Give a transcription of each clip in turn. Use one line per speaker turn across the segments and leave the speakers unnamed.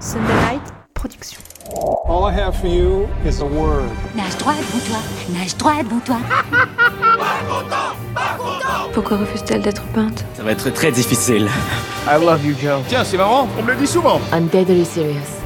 Sunderlight Production.
All I have for you is a word.
Nage droit devant toi, nage droit devant toi.
Pourquoi refuse-t-elle d'être peinte?
Ça va être très difficile.
I love you, Joe.
Tiens, c'est marrant, on me le dit souvent.
I'm deadly serious.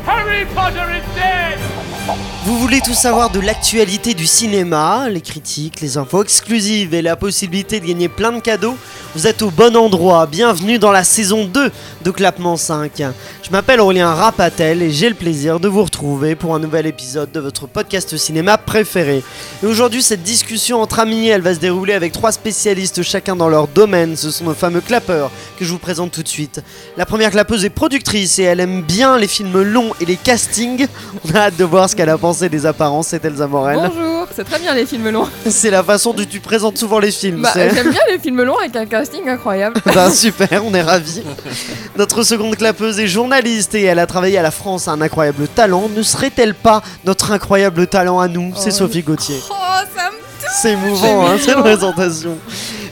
Vous voulez tout savoir de l'actualité du cinéma, les critiques, les infos exclusives et la possibilité de gagner plein de cadeaux Vous êtes au bon endroit, bienvenue dans la saison 2 de Clapement 5. Je m'appelle Aurélien Rapatel et j'ai le plaisir de vous retrouver pour un nouvel épisode de votre podcast cinéma préféré. Et aujourd'hui cette discussion entre amis, elle va se dérouler avec trois spécialistes chacun dans leur domaine, ce sont nos fameux clappeurs que je vous présente tout de suite. La première clapeuse est productrice et elle aime bien les films longs et les castings. On a hâte de voir ce qu'elle a pensé des apparences, c'est Elsa Morel.
Bonjour, c'est très bien les films longs.
C'est la façon dont tu présentes souvent les films.
Bah, j'aime bien les films longs avec un casting incroyable.
Bah, super, on est ravis. Notre seconde clapeuse est journaliste et elle a travaillé à la France à un incroyable talent. Ne serait-elle pas notre incroyable talent à nous? C'est
Oh.
Sophie Gauthier.
Oh, ça me
C'est émouvant, hein, cette présentation.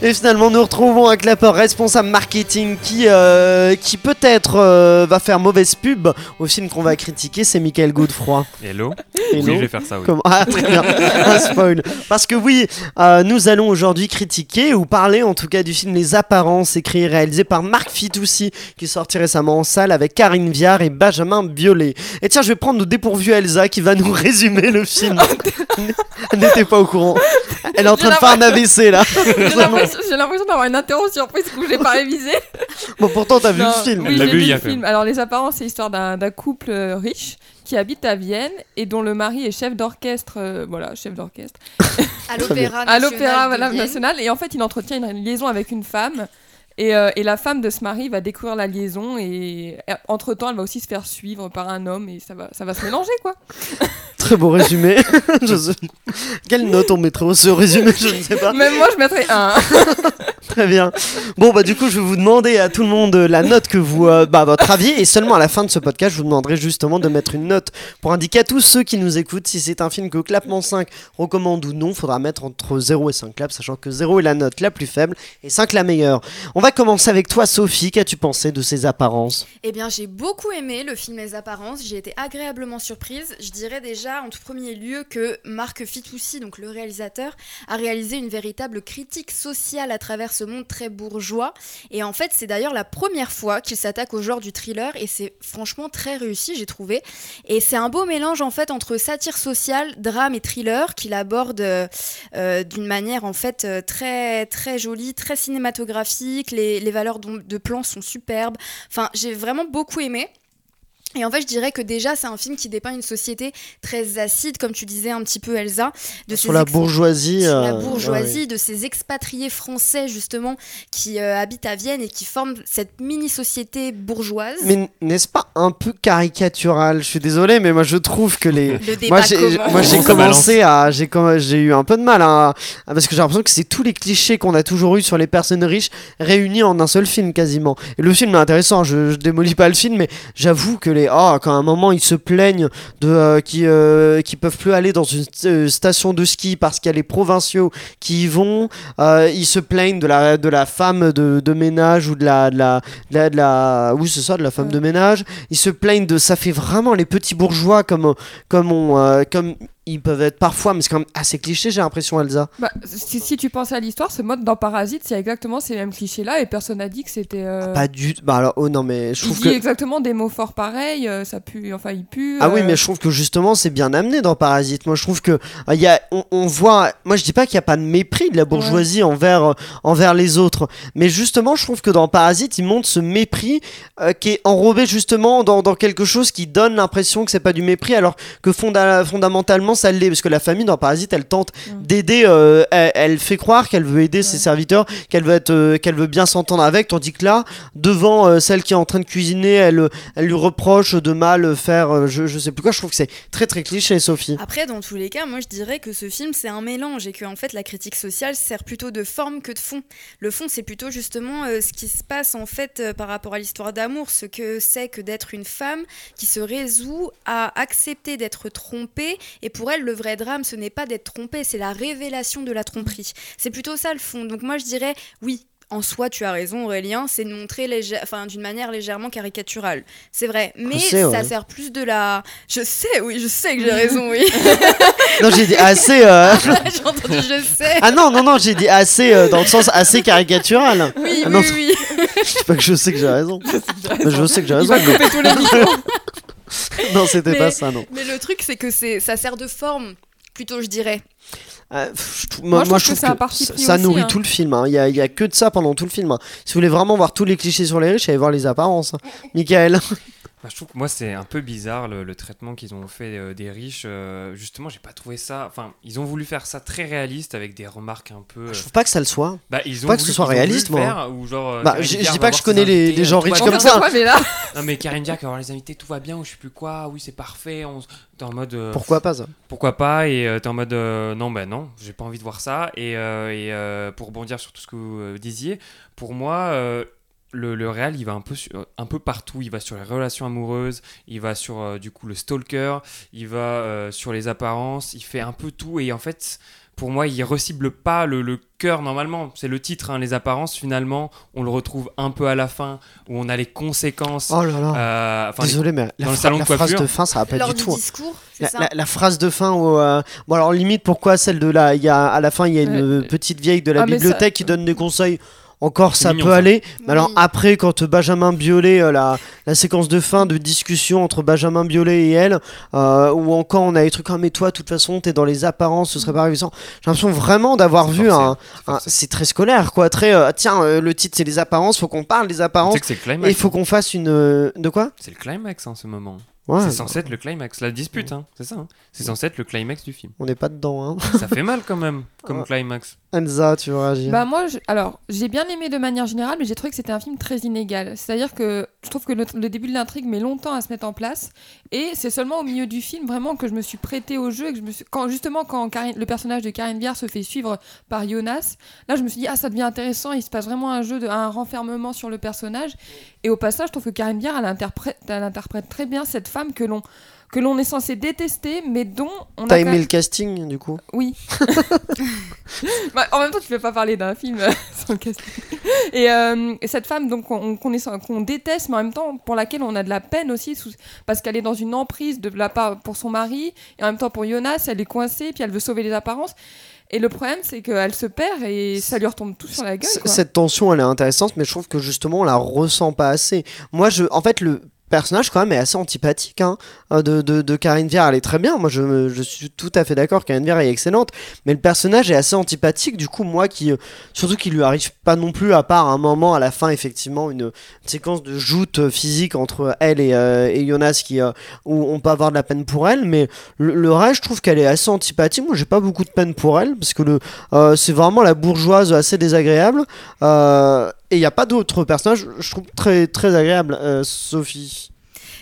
Et finalement, nous retrouvons un clapeur responsable marketing qui, euh, qui peut-être euh, va faire mauvaise pub au film qu'on va critiquer. C'est Michael Godefroy.
Hello.
Hello.
Oui, je vais faire ça, oui.
Comment- Ah, très bien. Un spoil. Parce que oui, euh, nous allons aujourd'hui critiquer ou parler en tout cas du film Les Apparences, écrit et réalisé par Marc Fitoussi, qui est sorti récemment en salle avec Karine Viard et Benjamin Biolay. Et tiens, je vais prendre au dépourvu Elsa qui va nous résumer le film. Elle n'était pas au courant. Elle est en train de faire un AVC là.
J'ai l'impression j'ai l'impression d'avoir une interro surprise que j'ai pas révisé.
Bon, pourtant, t'as vu le film.
Oui, j'ai
vu
le film. Alors, les apparences, c'est l'histoire d'un couple euh, riche qui habite à Vienne et dont le mari est chef d'orchestre. euh, voilà, chef d'orchestre.
à l'Opéra
À
National.
l'Opéra
de
voilà,
Vienne.
National. Et en fait, il entretient une liaison avec une femme. Et, euh, et la femme de ce mari va découvrir la liaison et entre temps elle va aussi se faire suivre par un homme et ça va, ça va se mélanger quoi.
Très beau résumé. Je sais- Quelle note on mettrait au ce résumé Je ne sais pas.
Même moi je mettrais un.
Très bien. Bon, bah, du coup, je vais vous demander à tout le monde la note que vous. euh, bah, votre avis. Et seulement à la fin de ce podcast, je vous demanderai justement de mettre une note pour indiquer à tous ceux qui nous écoutent si c'est un film que Clapement 5 recommande ou non. Faudra mettre entre 0 et 5 claps, sachant que 0 est la note la plus faible et 5 la meilleure. On va commencer avec toi, Sophie. Qu'as-tu pensé de ces apparences?
Eh bien, j'ai beaucoup aimé le film Les Apparences. J'ai été agréablement surprise. Je dirais déjà en tout premier lieu que Marc Fitoussi, donc le réalisateur, a réalisé une véritable critique sociale à travers ce monde très bourgeois. Et en fait, c'est d'ailleurs la première fois qu'il s'attaque au genre du thriller et c'est franchement très réussi, j'ai trouvé. Et c'est un beau mélange en fait entre satire sociale, drame et thriller qu'il aborde euh, euh, d'une manière en fait euh, très très jolie, très cinématographique. Les, les valeurs de plan sont superbes. Enfin, j'ai vraiment beaucoup aimé. Et en fait, je dirais que déjà, c'est un film qui dépeint une société très acide, comme tu disais un petit peu, Elsa. De
sur la bourgeoisie
sur la
euh,
bourgeoisie, de ces expatriés français, justement, qui euh, habitent à Vienne et qui forment cette mini-société bourgeoise.
Mais n'est-ce pas un peu caricatural? Je suis désolé, mais moi je trouve que les.
Le débat
Moi j'ai, commencé à j'ai comm- j'ai eu un peu de mal à, à- parce que j'ai l'impression que c'est tous les clichés qu'on a toujours eu sur les personnes riches réunis en un seul film quasiment. Et le film est intéressant, je, je démolis pas le film mais j'avoue que oh quand à un moment ils se plaignent de euh, qui euh, qui peuvent plus aller dans une euh, station de ski parce qu'il y a les provinciaux qui y vont, euh, ils se plaignent de la de la femme de, de ménage ou de la de la de la, de la- oui c'est ça de la femme
Ouais.
de ménage, ils se plaignent de ça fait vraiment les petits bourgeois comme comme on comme ils peuvent être parfois mais c'est quand même assez cliché j'ai l'impression Elsa
Bah, si, si tu pensais à l'histoire, ce mode dans Parasite, c'est exactement ces mêmes clichés là et personne n'a dit que c'était. euh,
pas du bah alors oh non mais je
il
trouve
dit
que
exactement des mots forts pareils, euh, ça pue, enfin il pue.
ah oui
euh,
mais je trouve que justement c'est bien amené dans Parasite moi je trouve que il y a on, on voit moi je dis pas qu'il y a pas de mépris de la bourgeoisie envers envers les autres mais justement je trouve que dans Parasite il montre ce mépris qui est enrobé justement dans, dans quelque chose qui donne l'impression que c'est pas du mépris alors que fonda- fondamentalement ça l'est parce que la famille dans Parasite elle tente d'aider euh, elle, elle fait croire qu'elle veut aider ses serviteurs qu'elle veut être euh, qu'elle veut bien s'entendre avec tandis que là devant euh, celle qui est en train de cuisiner elle elle lui reproche de mal faire je, je sais plus quoi je trouve que c'est très très cliché Sophie.
Après, dans tous les cas, moi je dirais que ce film c'est un mélange et que en fait la critique sociale sert plutôt de forme que de fond. Le fond c'est plutôt justement ce qui se passe en fait par rapport à l'histoire d'amour, ce que c'est que d'être une femme qui se résout à accepter d'être trompée et pour elle le vrai drame ce n'est pas d'être trompée, c'est la révélation de la tromperie. C'est plutôt ça le fond. Donc moi je dirais oui, en soi, tu as raison, Aurélien, c'est de montrer légère- enfin, d'une manière légèrement caricaturale. C'est vrai, mais
sais,
ça
ouais.
sert plus de la. Je sais, oui, je sais que j'ai raison, oui.
Non, j'ai dit assez. euh,
j'ai entendu, je sais.
Ah non, non, non, j'ai dit assez euh, dans le sens assez caricatural.
Oui,
Ah
oui,
non,
oui.
Je sais pas que je sais que j'ai raison. Mais je sais que j'ai raison.
Il va couper tous les micros.
mais- Non, c'était
Mais-
pas ça, non.
Mais le truc, c'est que c'est, ça sert de forme, plutôt, je dirais.
Euh, je
Moi,
moi,
je
je
trouve que
ça,
pris
ça
aussi,
nourrit
hein.
tout le film. hein. Il y, a, il y a que de ça pendant tout le film. hein. Si vous voulez vraiment voir tous les clichés sur les riches, allez voir les apparences. hein. Michael.
Bah, je trouve que moi c'est un peu bizarre le, le traitement qu'ils ont fait euh, des riches. euh, justement, j'ai pas trouvé ça. Enfin, ils ont voulu faire ça très réaliste avec des remarques un peu. euh,
Je trouve pas que ça le soit.
Bah, ils ont
pas que ce soit réaliste, moi.
faire, ou genre, euh,
Bah, je- dis pas que je connais les- gens riches comme ça.
Mais là,
Non, mais Karine Viard qui va voir les invités, tout va bien, ou je sais plus quoi, oui, c'est parfait. On... T'es en mode. euh,
Pourquoi pas ça
pourquoi pas et euh, t'es en mode euh, non ben non j'ai pas envie de voir ça et, euh, et, euh, pour rebondir sur tout ce que vous euh, disiez pour moi euh, le, le réel il va un peu sur- un peu partout il va sur les relations amoureuses il va sur euh, du coup le stalker il va euh, sur les apparences il fait un peu tout et en fait pour moi il recible pas le, le cœur normalement c'est le titre hein, les apparences finalement on le retrouve un peu à la fin où on a les conséquences
Oh là là.
euh,
Désolé, mais la,
dans le salon
la
de
phrase de fin, ça va pas
Lors
du
du
tout. hein.
discours,
La,
ça
la- la phrase de fin où euh, bon alors limite pourquoi celle de là il y a à la fin il y a une
Ouais.
petite vieille de la
Ah, ça-
bibliothèque qui donne des conseils encore ça
mignon,
peut
ça.
aller mais alors après quand Benjamin Biolay euh, la, la séquence de fin de discussion entre Benjamin Biolay et elle euh, ou encore on a des trucs ah mais toi de toute façon t'es dans les apparences ce serait pas révisant j'ai l'impression vraiment d'avoir
C'est
vu
forcé,
un,
c'est
un-
forcé.
c'est très scolaire quoi très euh, tiens euh, le titre c'est les apparences faut qu'on parle des
Tu
apparences
sais que c'est le
et
climax
il faut qu'on fasse une euh, de quoi?
C'est le climax en ce moment
Ouais,
c'est censé être le climax, la dispute, hein, c'est ça. hein. C'est censé être le climax du film.
on n'est pas dedans hein
Ça fait mal quand même, comme
Ouais.
climax.
Elsa tu veux réagir
Bah moi, alors j'ai bien aimé de manière générale, mais j'ai trouvé que c'était un film très inégal. C'est-à-dire que je trouve que le, début de l'intrigue met longtemps à se mettre en place, et c'est seulement au milieu du film vraiment que je me suis prêtée au jeu et que je me quand justement quand le personnage de Karine Viard se fait suivre par Jonas, là je me suis dit ah ça devient intéressant, il se passe vraiment un jeu de un renfermement sur le personnage, et au passage je trouve que Karine Viard elle interprète, elle interprète très bien cette femme que l'on que l'on est censé détester, mais dont on a
t'as aimé
même-
le casting du coup
oui. Bah, en même temps, tu peux pas parler d'un film euh, sans le casting. Et, euh, et cette femme, donc, qu'on qu'on est- qu'on déteste, mais en même temps, pour laquelle on a de la peine aussi, sous- parce qu'elle est dans une emprise de la part pour son mari, et en même temps pour Jonas, elle est coincée, puis elle veut sauver les apparences. Et le problème, c'est qu'elle se perd et ça lui retombe tout sur la gueule. Quoi.
Cette tension, elle est intéressante, mais je trouve que justement, on la ressent pas assez. Moi, je, en fait, le personnage quand même est assez antipathique hein, euh, de, de, de Karine Viard. Elle est très bien. Moi, je, suis tout à fait d'accord. Karine Viard est excellente, mais le personnage est assez antipathique. Du coup, moi, qui euh, surtout qu'il lui arrive pas non plus, à part un moment à la fin, effectivement, une, séquence de joute euh, physique entre elle et, euh, et Jonas, qui euh, où on peut avoir de la peine pour elle, mais le, le reste, je trouve qu'elle est assez antipathique. Moi, j'ai pas beaucoup de peine pour elle parce que le euh, c'est vraiment la bourgeoise assez désagréable. Et il n'y a pas d'autres personnages, je trouve très très agréable, euh, Sophie.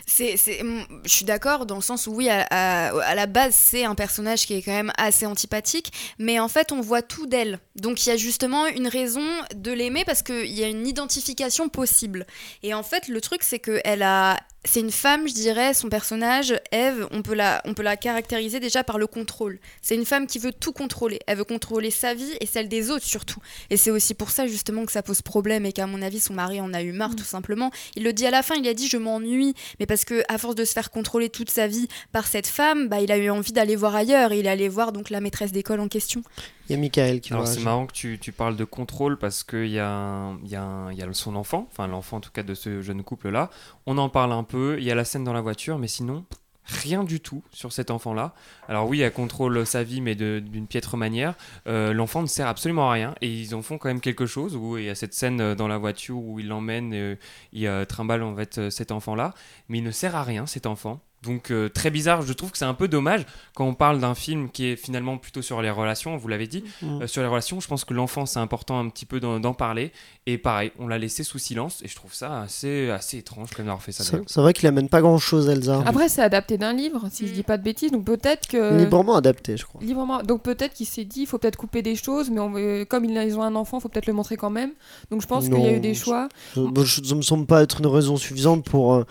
C'est, c'est- mm, je suis d'accord dans le sens où oui, à, à- à la base, c'est un personnage qui est quand même assez antipathique, mais en fait, on voit tout d'elle. Donc il y a justement une raison de l'aimer parce qu'il y a une identification possible. Et en fait, le truc, c'est que elle a, c'est une femme, je dirais, son personnage, Eve, on peut la, on peut la caractériser déjà par le contrôle. C'est une femme qui veut tout contrôler. Elle veut contrôler sa vie et celle des autres surtout. Et c'est aussi pour ça justement que ça pose problème et qu'à mon avis, son mari en a eu marre tout simplement. Il le dit à la fin, il a dit je m'ennuie, mais parce que à force de se faire contrôler toute sa vie par cette femme, bah, il a eu envie d'aller voir ailleurs. Et il est allé voir donc la maîtresse d'école en question.
Il y a Michael qui
Alors c'est marrant que tu, tu parles de contrôle parce qu'il y, a un- y, a un- y a son enfant, enfin l'enfant en tout cas de ce jeune couple-là. On en parle un peu, il y a la scène dans la voiture, mais sinon, rien du tout sur cet enfant-là. Alors oui, elle contrôle sa vie, mais d'une piètre manière. Euh, L'enfant ne sert absolument à rien et ils en font quand même quelque chose. Où il y a cette scène euh, dans la voiture où il l'emmène, euh, il euh, trimballe en fait cet enfant-là, mais il ne sert à rien cet enfant. Donc euh, très bizarre, je trouve que c'est un peu dommage quand on parle d'un film qui est finalement plutôt sur les relations, vous l'avez dit,
Mm.
euh, sur les relations, je pense que l'enfant c'est important un petit peu d'en parler. Et pareil, on l'a laissé sous silence et je trouve ça assez, assez étrange quand même d'avoir fait ça.
C'est vrai qu'il amène pas grand chose, Elsa.
Après, c'est adapté d'un livre, si je dis pas de bêtises, donc peut-être que.
Librement adapté, je crois.
Librement. Donc peut-être qu'il s'est dit, il faut peut-être couper des choses, mais on veut- comme ils ont un enfant, il faut peut-être le montrer quand même. Donc je pense qu'il y a eu des
je-
choix.
Ça, moi, je- ça me semble pas être une raison suffisante pour euh,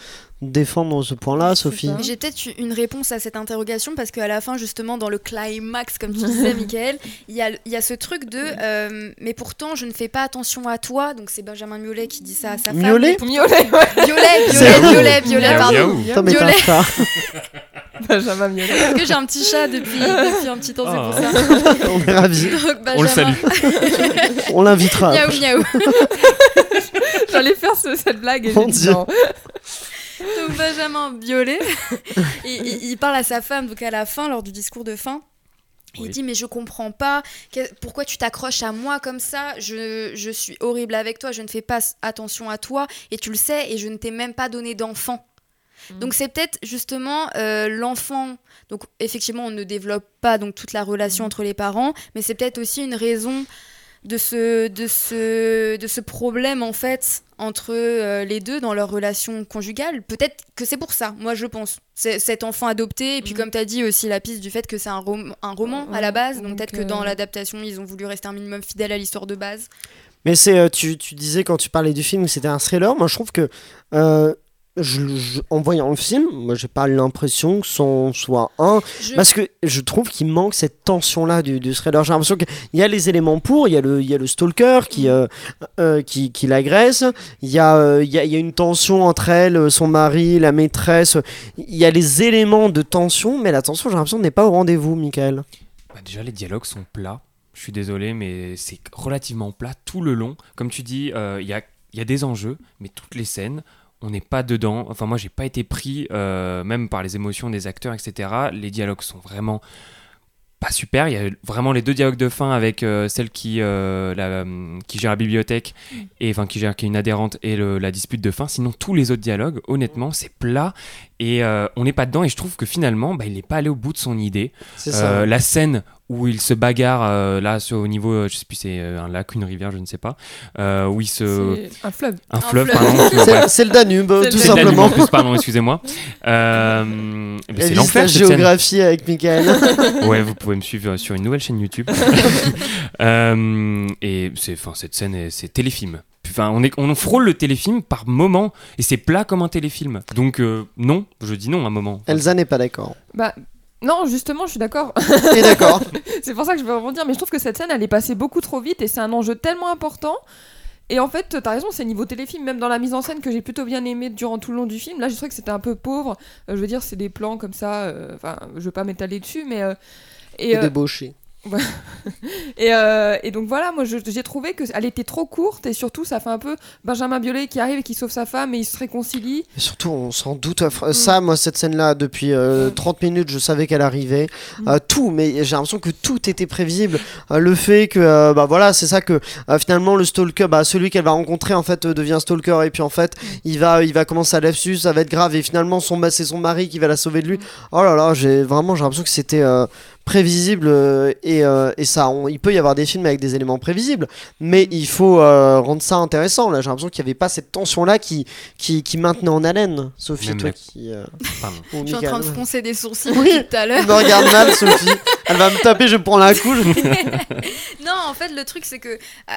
défendre ce point-là, Sophie.
J'ai peut-être une réponse à cette interrogation parce qu'à la fin, justement, dans le climax, comme tu disais, Michael, il y y a ce truc de euh, mais pourtant, je ne fais pas attention à toi. Donc, c'est Benjamin Miolet qui dit ça à sa femme. Violet, Violet, Violet,
Miaou,
pardon.
Benjamin Miolet.
Parce que j'ai un petit chat depuis, depuis un petit temps, c'est pour ça.
On est ravis.
Donc,
On le
Benjamin-
salue.
On l'invitera.
Miaou, miaou.
J'allais faire ce- cette blague et
Mon Dieu.
Donc Benjamin Violet, il, il- il parle à sa femme donc à la fin, lors du discours de fin. Il
Oui.
dit mais je comprends pas que- pourquoi tu t'accroches à moi comme ça? Je, je suis horrible avec toi je ne fais pas attention à toi et tu le sais et je ne t'ai même pas donné d'enfant
Mm.
donc c'est peut-être justement euh, l'enfant donc effectivement on ne développe pas donc toute la relation
Mm.
entre les parents mais c'est peut-être aussi une raison de ce, de ce, de ce problème en fait entre euh, les deux dans leur relation conjugale. Peut-être que c'est pour ça, moi je pense. C'est cet enfant adopté, et puis
Mhm.
comme tu as dit aussi la piste du fait que c'est un, rom- un roman à la base, donc,
donc,
peut-être que dans
euh,
l'adaptation ils ont voulu rester un minimum fidèle à l'histoire de base.
Mais c'est, euh, tu, tu disais quand tu parlais du film que c'était un thriller. Moi, je trouve que euh, je- je- en voyant le film, moi, j'ai pas l'impression que c'en soit un.
Je-
Parce que je trouve qu'il manque cette tension-là du, du thriller. J'ai l'impression qu'il y a les éléments pour, il y a le, il y a le stalker qui, euh, euh, qui, qui l'agresse, il y, a, euh, il, y a, il y a une tension entre elle, son mari, la maîtresse. Il y a les éléments de tension, mais la tension, j'ai l'impression, n'est pas au rendez-vous, Michael.
Bah, déjà, les dialogues sont plats. Je suis désolé, mais c'est relativement plat tout le long. Comme tu dis, euh, il y, a, il y a des enjeux, mais toutes les scènes, on n'est pas dedans. Enfin, moi, j'ai pas été pris, euh, même par les émotions des acteurs, etc. Les dialogues sont vraiment pas super. Il y a vraiment les deux dialogues de fin avec euh, celle qui, euh, la, qui gère la bibliothèque, et enfin qui gère qui est une adhérente, et le- la dispute de fin. Sinon, tous les autres dialogues, honnêtement, c'est plat et on n'est pas dedans. Et je trouve que finalement, bah, il n'est pas allé au bout de son idée.
Ça.
La scène où il se bagarre euh, là sur, au niveau, euh, je sais plus, c'est euh, un lac, une rivière, je ne sais pas, euh, où il se,
un fleuve.
un
Un
fleuve,
fleuve.
pardon,
C'est- le Danube, tout
le
le Danube
simplement.
en plus, pardon, excusez-moi. Euh, c'est l'enfer scène.
géographie avec Michael.
Ouais, vous pouvez me suivre sur une nouvelle chaîne YouTube. Euh, et c'est, enfin, cette scène, est- c'est téléfilm. Enfin, on, est, on frôle le téléfilm par moment et c'est plat comme un téléfilm. Donc euh, non, je dis non à un moment.
Elsa n'est pas d'accord.
Bah, non, justement, je suis d'accord.
Et d'accord.
c'est pour ça que je veux rebondir, mais je trouve que cette scène, elle est passée beaucoup trop vite et c'est un enjeu tellement important. Et en fait, t'as raison, c'est niveau téléfilm, même dans la mise en scène que j'ai plutôt bien aimé durant tout le long du film. Là, j'ai trouvé que c'était un peu pauvre. Euh, je veux dire, c'est des plans comme ça. euh, Enfin, je veux pas m'étaler dessus, mais. euh, et,
Et
euh,
débauché.
et, euh, et donc voilà, moi j'ai trouvé qu'elle était trop courte et surtout ça fait un peu Benjamin Biolay qui arrive et qui sauve sa femme et ils se réconcilient.
Et surtout, on s'en doute. fr- Ça, moi, cette scène-là, depuis euh,
Mm.
30 minutes, je savais qu'elle arrivait.
Mm.
Euh, tout, mais j'ai l'impression que tout était prévisible. Euh, le fait que, bah voilà, c'est ça que finalement le stalker, bah celui qu'elle va rencontrer en fait devient stalker et puis en fait
Mm.
il va, il va commencer à l'afsus, ça va être grave et finalement son, c'est son mari qui va la sauver de
Mm.
lui. Oh là là, j'ai vraiment, j'ai l'impression que c'était prévisible et, et ça, on- il peut y avoir des films avec des éléments prévisibles, mais il faut euh, rendre ça intéressant. Là, j'ai l'impression qu'il n'y avait pas cette tension-là qui, qui, qui maintenait en haleine. Sophie,
Même
toi
la-
qui. euh,
Pardon.
Je suis en train de froncer des sourcils
Oui.
depuis tout à l'heure.
Elle me regarde mal, Sophie. Elle va me taper, je vais me prendre un coup. je-
Non, en fait, le truc, c'est que euh,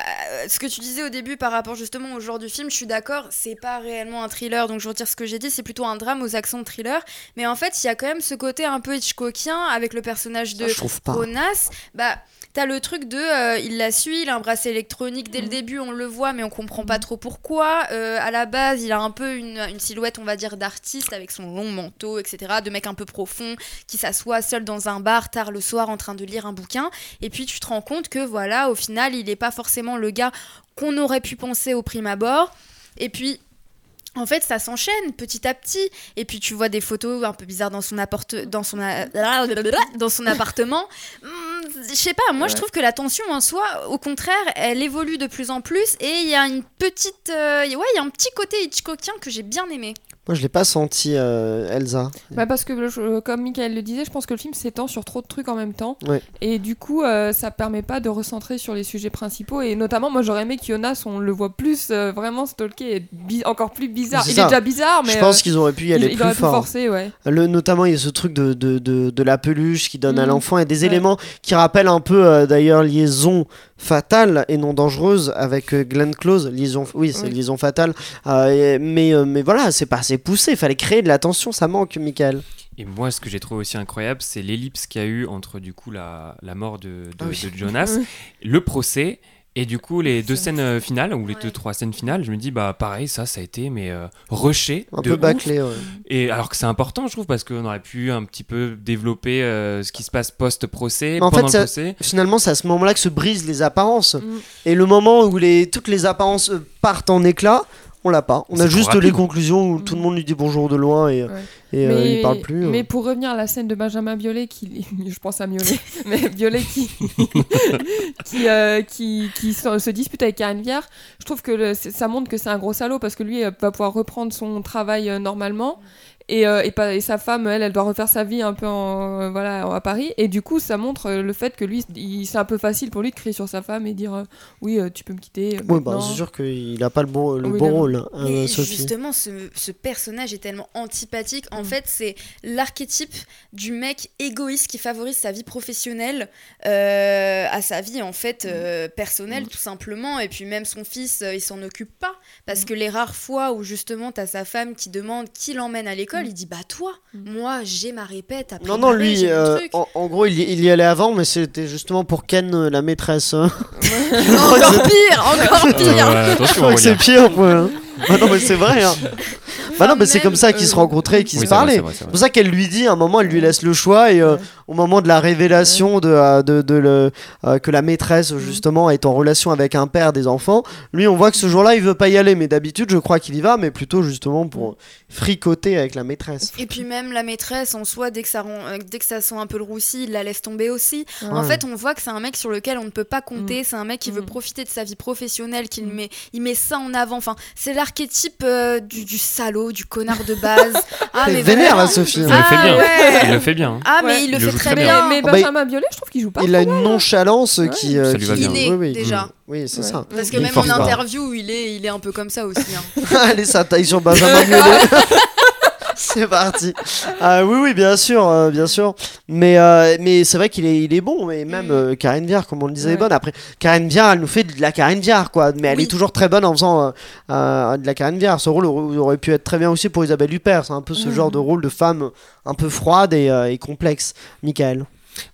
ce que tu disais au début par rapport justement au genre du film, je suis d'accord, c'est pas réellement un thriller, donc je retire ce que j'ai dit, c'est plutôt un drame aux accents de thriller. Mais en fait, il y a quand même ce côté un peu Hitchcockien avec le personnage de. Jonas. Bah. T'as le truc de, euh, il la suit, il a un bracelet électronique dès le début, on le voit, mais on comprend pas trop pourquoi. Euh, à la base, il a un peu une, une silhouette, on va dire, d'artiste avec son long manteau, etc., de mec un peu profond qui s'assoit seul dans un bar tard le soir en train de lire un bouquin. Et puis tu te rends compte que voilà, au final, il n'est pas forcément le gars qu'on aurait pu penser au prime abord. Et puis. En fait, ça s'enchaîne petit à petit. Et puis, tu vois des photos un peu bizarres dans son, apport- dans son, a- dans son appartement. Hum, Je sais pas, moi, je trouve que la tension en soi, au contraire, elle évolue de plus en plus. Et il y a une petite. euh, ouais, il y a un petit côté Hitchcockien que j'ai bien aimé.
Moi, je l'ai pas senti, euh, Elsa.
Bah parce que, le- je- comme Michael le disait, je pense que le film s'étend sur trop de trucs en même temps.
Ouais.
Et du coup, euh, ça permet pas de recentrer sur les sujets principaux. Et notamment, moi, j'aurais aimé qu'Yonas, on le voit plus euh, vraiment stalké et encore plus bizarre. Il
ça.
est déjà bizarre, mais
je pense
euh,
qu'ils auraient pu y
il,
aller
il
plus
pu
fort.
forcer, ouais.
Le, notamment, il y a ce truc de, de, de, de la peluche qui donne à
Mhm.
l'enfant et des
Ouais.
éléments qui rappellent un peu, euh, d'ailleurs, liaison fatale et non dangereuse avec euh, Glenn Close, liaison, oui, c'est
Oui.
liaison fatale. Euh, et- mais, euh, mais voilà, c'est pas assez poussé. Il fallait créer de la tension, ça manque, Michael.
Et moi, ce que j'ai trouvé aussi incroyable, c'est l'ellipse qu'il y a eu entre du coup la, la mort de, de-
Ah oui.
de Jonas, le procès. Et du coup, les deux scènes euh, finales, ou les
Ouais.
deux, trois scènes finales, je me dis, bah pareil, ça, ça a été, mais euh, rushé.
Un
de
peu
ouf.
bâclé. ouais.
Et alors que c'est important, je trouve, parce qu'on aurait pu un petit peu développer euh, ce qui se passe post-procès,
Mais en
pendant
fait,
le
ça-
procès.
Finalement, c'est à ce moment-là que se brisent les apparences.
Mm.
Et le moment où les, toutes les apparences partent en éclat, on l'a pas. On a juste
rapide.
les conclusions où tout le monde lui dit bonjour de loin et,
Ouais.
et euh, il parle plus.
mais
euh.
pour revenir à la scène de Benjamin Biolay, qui, je pense à Biolay, mais Biolay qui, qui, euh, qui, qui se, dispute avec Karine Viard, je trouve que le- ça montre que c'est un gros salaud parce que lui va pouvoir reprendre son travail normalement. Et, euh, et, pas- et sa femme, elle, elle doit refaire sa vie un peu en, euh, voilà, à Paris. Et du coup, ça montre euh, le fait que lui, c'est un peu facile pour lui de crier sur sa femme et dire euh, Oui, tu peux me quitter. euh,
Oui, bah, c'est sûr qu'il a pas le bon, le
Oui,
bon rôle, hein,
Mais
euh, Sophie.
justement, ce, ce personnage est tellement antipathique. En
Mm.
fait, c'est l'archétype du mec égoïste qui favorise sa vie professionnelle euh, à sa vie en fait euh, personnelle,
Mm.
tout simplement. Et puis même son fils, euh, il s'en occupe pas parce
Mm.
que les rares fois où justement t'as sa femme qui demande qui l'emmène à l'école,
Mm.
il dit bah toi,
Mm.
moi j'ai ma répète. à
Non, non, lui, euh, en, en gros, il y, il y allait avant, mais c'était justement pour Ken, euh, la maîtresse. hein.
encore pire, encore
Euh,
pire.
ouais,
Je crois que c'est pire. ouais, hein. Bah non, mais c'est vrai. Hein. Bah non, mais c'est comme ça qu'ils se rencontraient et qu'ils
Oui,
se parlaient.
c'est
pour ça qu'elle lui dit, à un moment, elle lui laisse le choix et euh,
Ouais.
Au moment de la révélation de, euh, de, de le, euh, que la maîtresse,
Mm.
justement, est en relation avec un père des enfants, lui, on voit que ce jour-là, il veut pas y aller. Mais d'habitude, je crois qu'il y va, mais plutôt justement pour fricoter avec la maîtresse.
Et puis même la maîtresse en soi, dès que ça, rend- euh, dès que ça sent un peu le roussi, il la laisse tomber aussi. En fait, on voit que c'est un mec sur lequel on ne peut pas compter. C'est un mec qui veut
Mm.
profiter de sa vie professionnelle, qu'il
Mm.
met, il met ça en avant. Enfin, c'est l'archétype euh, du, du salaud, du connard de base. ah, mais
vénère,
vraiment.
là, Sophie.
Il le fait
Ah,
bien.
ouais.
Il le fait bien. hein.
Ah,
Ouais.
mais il le
Il le
fait très
très
bien.
Mais
Ah bah,
Benjamin Biolay, je trouve qu'il joue pas.
Il a une nonchalance
Ouais.
qui. euh,
Ça lui va
qui-
bien.
Inné,
oui, oui.
déjà.
Oui, c'est
Ouais.
ça.
Parce que
Il
même en interview, il est, il est un peu comme ça aussi. hein.
Allez, ça taille sur Benjamin Biolay. C'est parti. Ah, oui, oui, bien sûr, euh, bien sûr. Mais, euh, mais c'est vrai qu'il est, il est bon. Et même
Mm.
euh, Karine Viard, comme on le disait, est bonne. Après, Karine Viard, elle nous fait de la Karine Viard, quoi. Mais elle
Oui.
est toujours très bonne en faisant euh, de la Karine Viard. Ce rôle aurait, aurait pu être très bien aussi pour Isabelle Huppert. C'est un peu ce
Mhm.
genre de rôle de femme un peu froide et, euh, et complexe. Michael.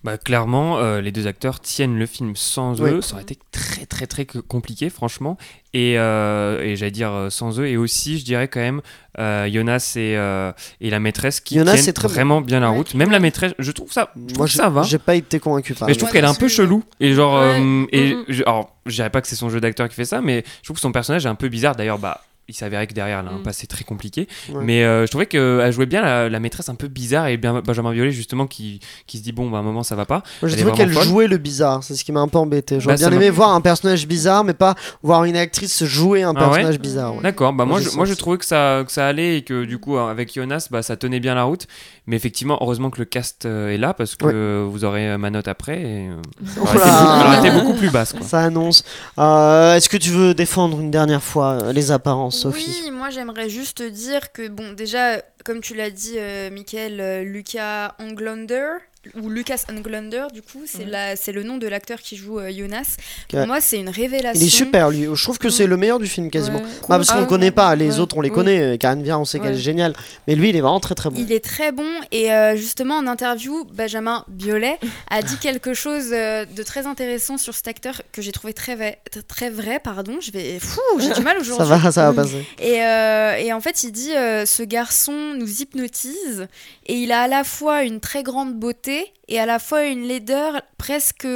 Bah, clairement, euh, les deux acteurs tiennent le film sans
Oui.
eux. Ça aurait été très, très, très compliqué, franchement. Et, euh, et j'allais dire euh, sans eux. Et aussi, je dirais quand même, euh, Jonas et, euh, et la maîtresse qui
Jonas,
tiennent
très
vraiment bien la
Ouais.
route. Même la maîtresse, je trouve ça, je trouve
Moi,
ça va.
j'ai pas été convaincu par
Mais je trouve
Ouais,
qu'elle est un peu
que-
chelou. Et genre,
Ouais.
euh, et je, alors, je dirais pas que c'est son jeu d'acteur qui fait ça, mais je trouve que son personnage est un peu bizarre. D'ailleurs, bah, il s'avérait que derrière, elle a un
Mhm.
passé très compliqué.
Ouais.
Mais euh, je trouvais qu'elle jouait bien la, la maîtresse un peu bizarre et bien Benjamin Violet, justement, qui, qui se dit, bon, bah, à un moment, ça va pas.
Moi, trouvé qu'elle jouait le bizarre, c'est ce qui m'a un peu embêté. J'aurais
Bah,
bien aimé voir un personnage bizarre, mais pas voir une actrice jouer un
Ah ouais
personnage bizarre. ouais.
D'accord, bah
Moi,
moi,
j'ai
je, moi je
senti.
trouvais que ça, que ça allait et que du coup avec Jonas bah, ça tenait bien la route. Mais effectivement, heureusement que le cast euh, est là parce que
Ouais.
euh, vous aurez euh, ma note après. Et, euh, elle aurait été
là.
beaucoup- plus basse. Quoi.
Ça annonce. Euh, Est-ce que tu veux défendre une dernière fois euh, les apparences,
Oui, moi j'aimerais juste te dire que, bon, déjà, comme tu l'as dit, euh, Michael, euh, Lucas Englander, ou Lucas Englander, du coup, c'est le nom de l'acteur qui joue euh, Jonas. Pour moi, c'est une révélation.
Il est super, lui. Je trouve que
Mm.
c'est le meilleur du film, quasiment.
Ouais.
Bah, parce qu'on
Ah,
le connaît pas, les
ouais.
autres on les
Oui.
connaît. Karen Viard, on sait qu'elle est géniale. Mais lui, il est vraiment très très bon.
Il est très bon et euh, justement en interview, Benjamin Biolay a dit quelque chose euh, de très intéressant sur cet acteur que j'ai trouvé très vrai, très vrai pardon. Je vais, fou, j'ai du mal
Ça
aujourd'hui.
va, ça va passer.
Et, euh, et en fait, il dit euh, ce garçon nous hypnotise et il a à la fois une très grande beauté et à la fois une laideur presque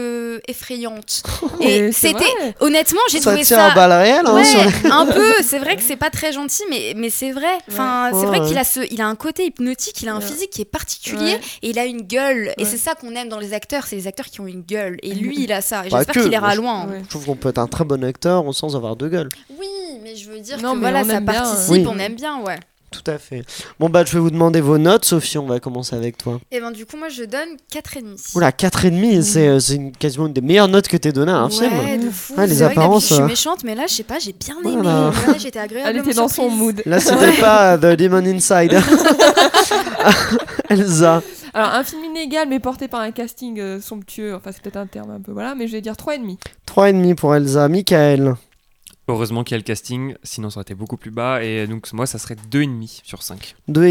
effrayante. Et c'était honnêtement, j'ai
Ça
trouvé
tire
ça
à balles réelles. hein,
Ouais,
sur
un peu. C'est vrai que c'est pas très gentil, mais, mais c'est vrai. Enfin,
Ouais.
c'est vrai
Ouais,
qu'il
ouais.
a ce, il a un côté hypnotique, il a un
Ouais.
physique qui est particulier
Ouais.
et il a une gueule. Et c'est ça qu'on aime dans les acteurs, c'est les acteurs qui ont une gueule. Et lui, il a ça. Et
Pas
j'espère
que,
qu'il ira
moi, je-
loin. hein.
Ouais.
Je trouve qu'on peut être un très bon acteur sans avoir de gueule.
Oui, mais je veux dire
Non,
que voilà, ça
bien,
participe, on aime bien, ouais.
Tout à fait. Bon, bah, je vais vous demander vos notes. Sophie, on va commencer avec toi.
Et ben du coup, moi, je donne 4,5.
Oula, 4,5, c'est euh, c'est une- quasiment une des meilleures notes que t'aies données à un film.
Ouais, de fou.
Ouais, les apparences,
Je suis
euh.
méchante, mais là, je sais pas, j'ai bien aimé.
Voilà.
J'étais agréablement
Elle était dans son mood.
Là, c'était pas euh, The Demon Inside. Elsa.
Alors, un film inégal, mais porté par un casting euh, somptueux. Enfin, c'est peut-être un terme un peu, voilà. Mais je vais dire 3,5.
3,5 pour Elsa. Michael.
Heureusement qu'il y a le casting, sinon ça aurait été beaucoup plus bas. Et donc, moi, ça serait 2,5 sur 5.
2,5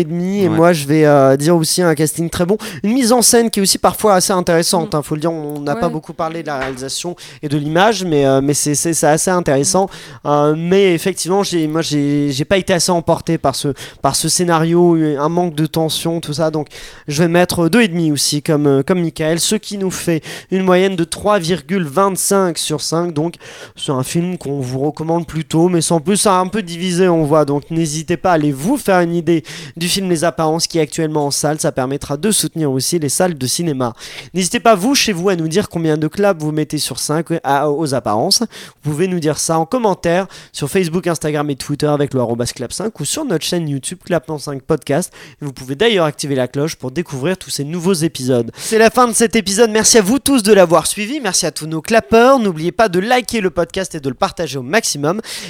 et
Ouais.
moi je vais euh, dire aussi un casting très bon. Une mise en scène qui est aussi parfois assez intéressante, hein, faut le dire, on n'a pas beaucoup parlé de la réalisation et de l'image, mais, euh, mais c'est, c'est, c'est assez intéressant. Euh, mais effectivement, j'ai, moi j'ai, j'ai pas été assez emporté par ce, par ce scénario, un manque de tension, tout ça, donc je vais mettre 2,5 aussi comme, comme Michael, ce qui nous fait une moyenne de 3,25 sur 5, donc c'est un film qu'on vous recommande plutôt, mais sans plus, c'est un peu divisé, on voit. Donc n'hésitez pas à aller vous faire une idée du film Les Apparences qui est actuellement en salle. Ça permettra de soutenir aussi les salles de cinéma. N'hésitez pas, vous, chez vous, à nous dire combien de claps vous mettez sur 5 à- aux apparences. Vous pouvez nous dire ça en commentaire sur Facebook, Instagram et Twitter avec le clap 5 ou sur notre chaîne YouTube Clapement 5 Podcast. Vous pouvez d'ailleurs activer la cloche pour découvrir tous ces nouveaux épisodes. C'est la fin de cet épisode. Merci à vous tous de l'avoir suivi. Merci à tous nos clappeurs. N'oubliez pas de liker le podcast et de le partager au maximum.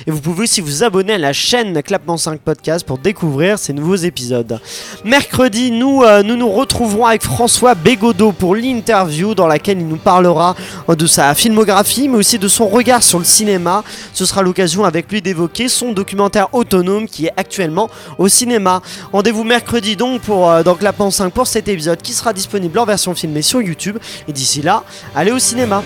Et vous pouvez aussi vous abonner à la chaîne Clapement 5 Podcast pour découvrir ces nouveaux épisodes. Mercredi, nous euh, nous, nous retrouverons avec François Bégodeau pour l'interview dans laquelle il nous parlera euh, de sa filmographie, mais aussi de son regard sur le cinéma. Ce sera l'occasion avec lui d'évoquer son documentaire autonome qui est actuellement au cinéma. Rendez-vous mercredi donc pour euh, dans Clapement 5 pour cet épisode qui sera disponible en version filmée sur YouTube. Et d'ici là, allez au cinéma.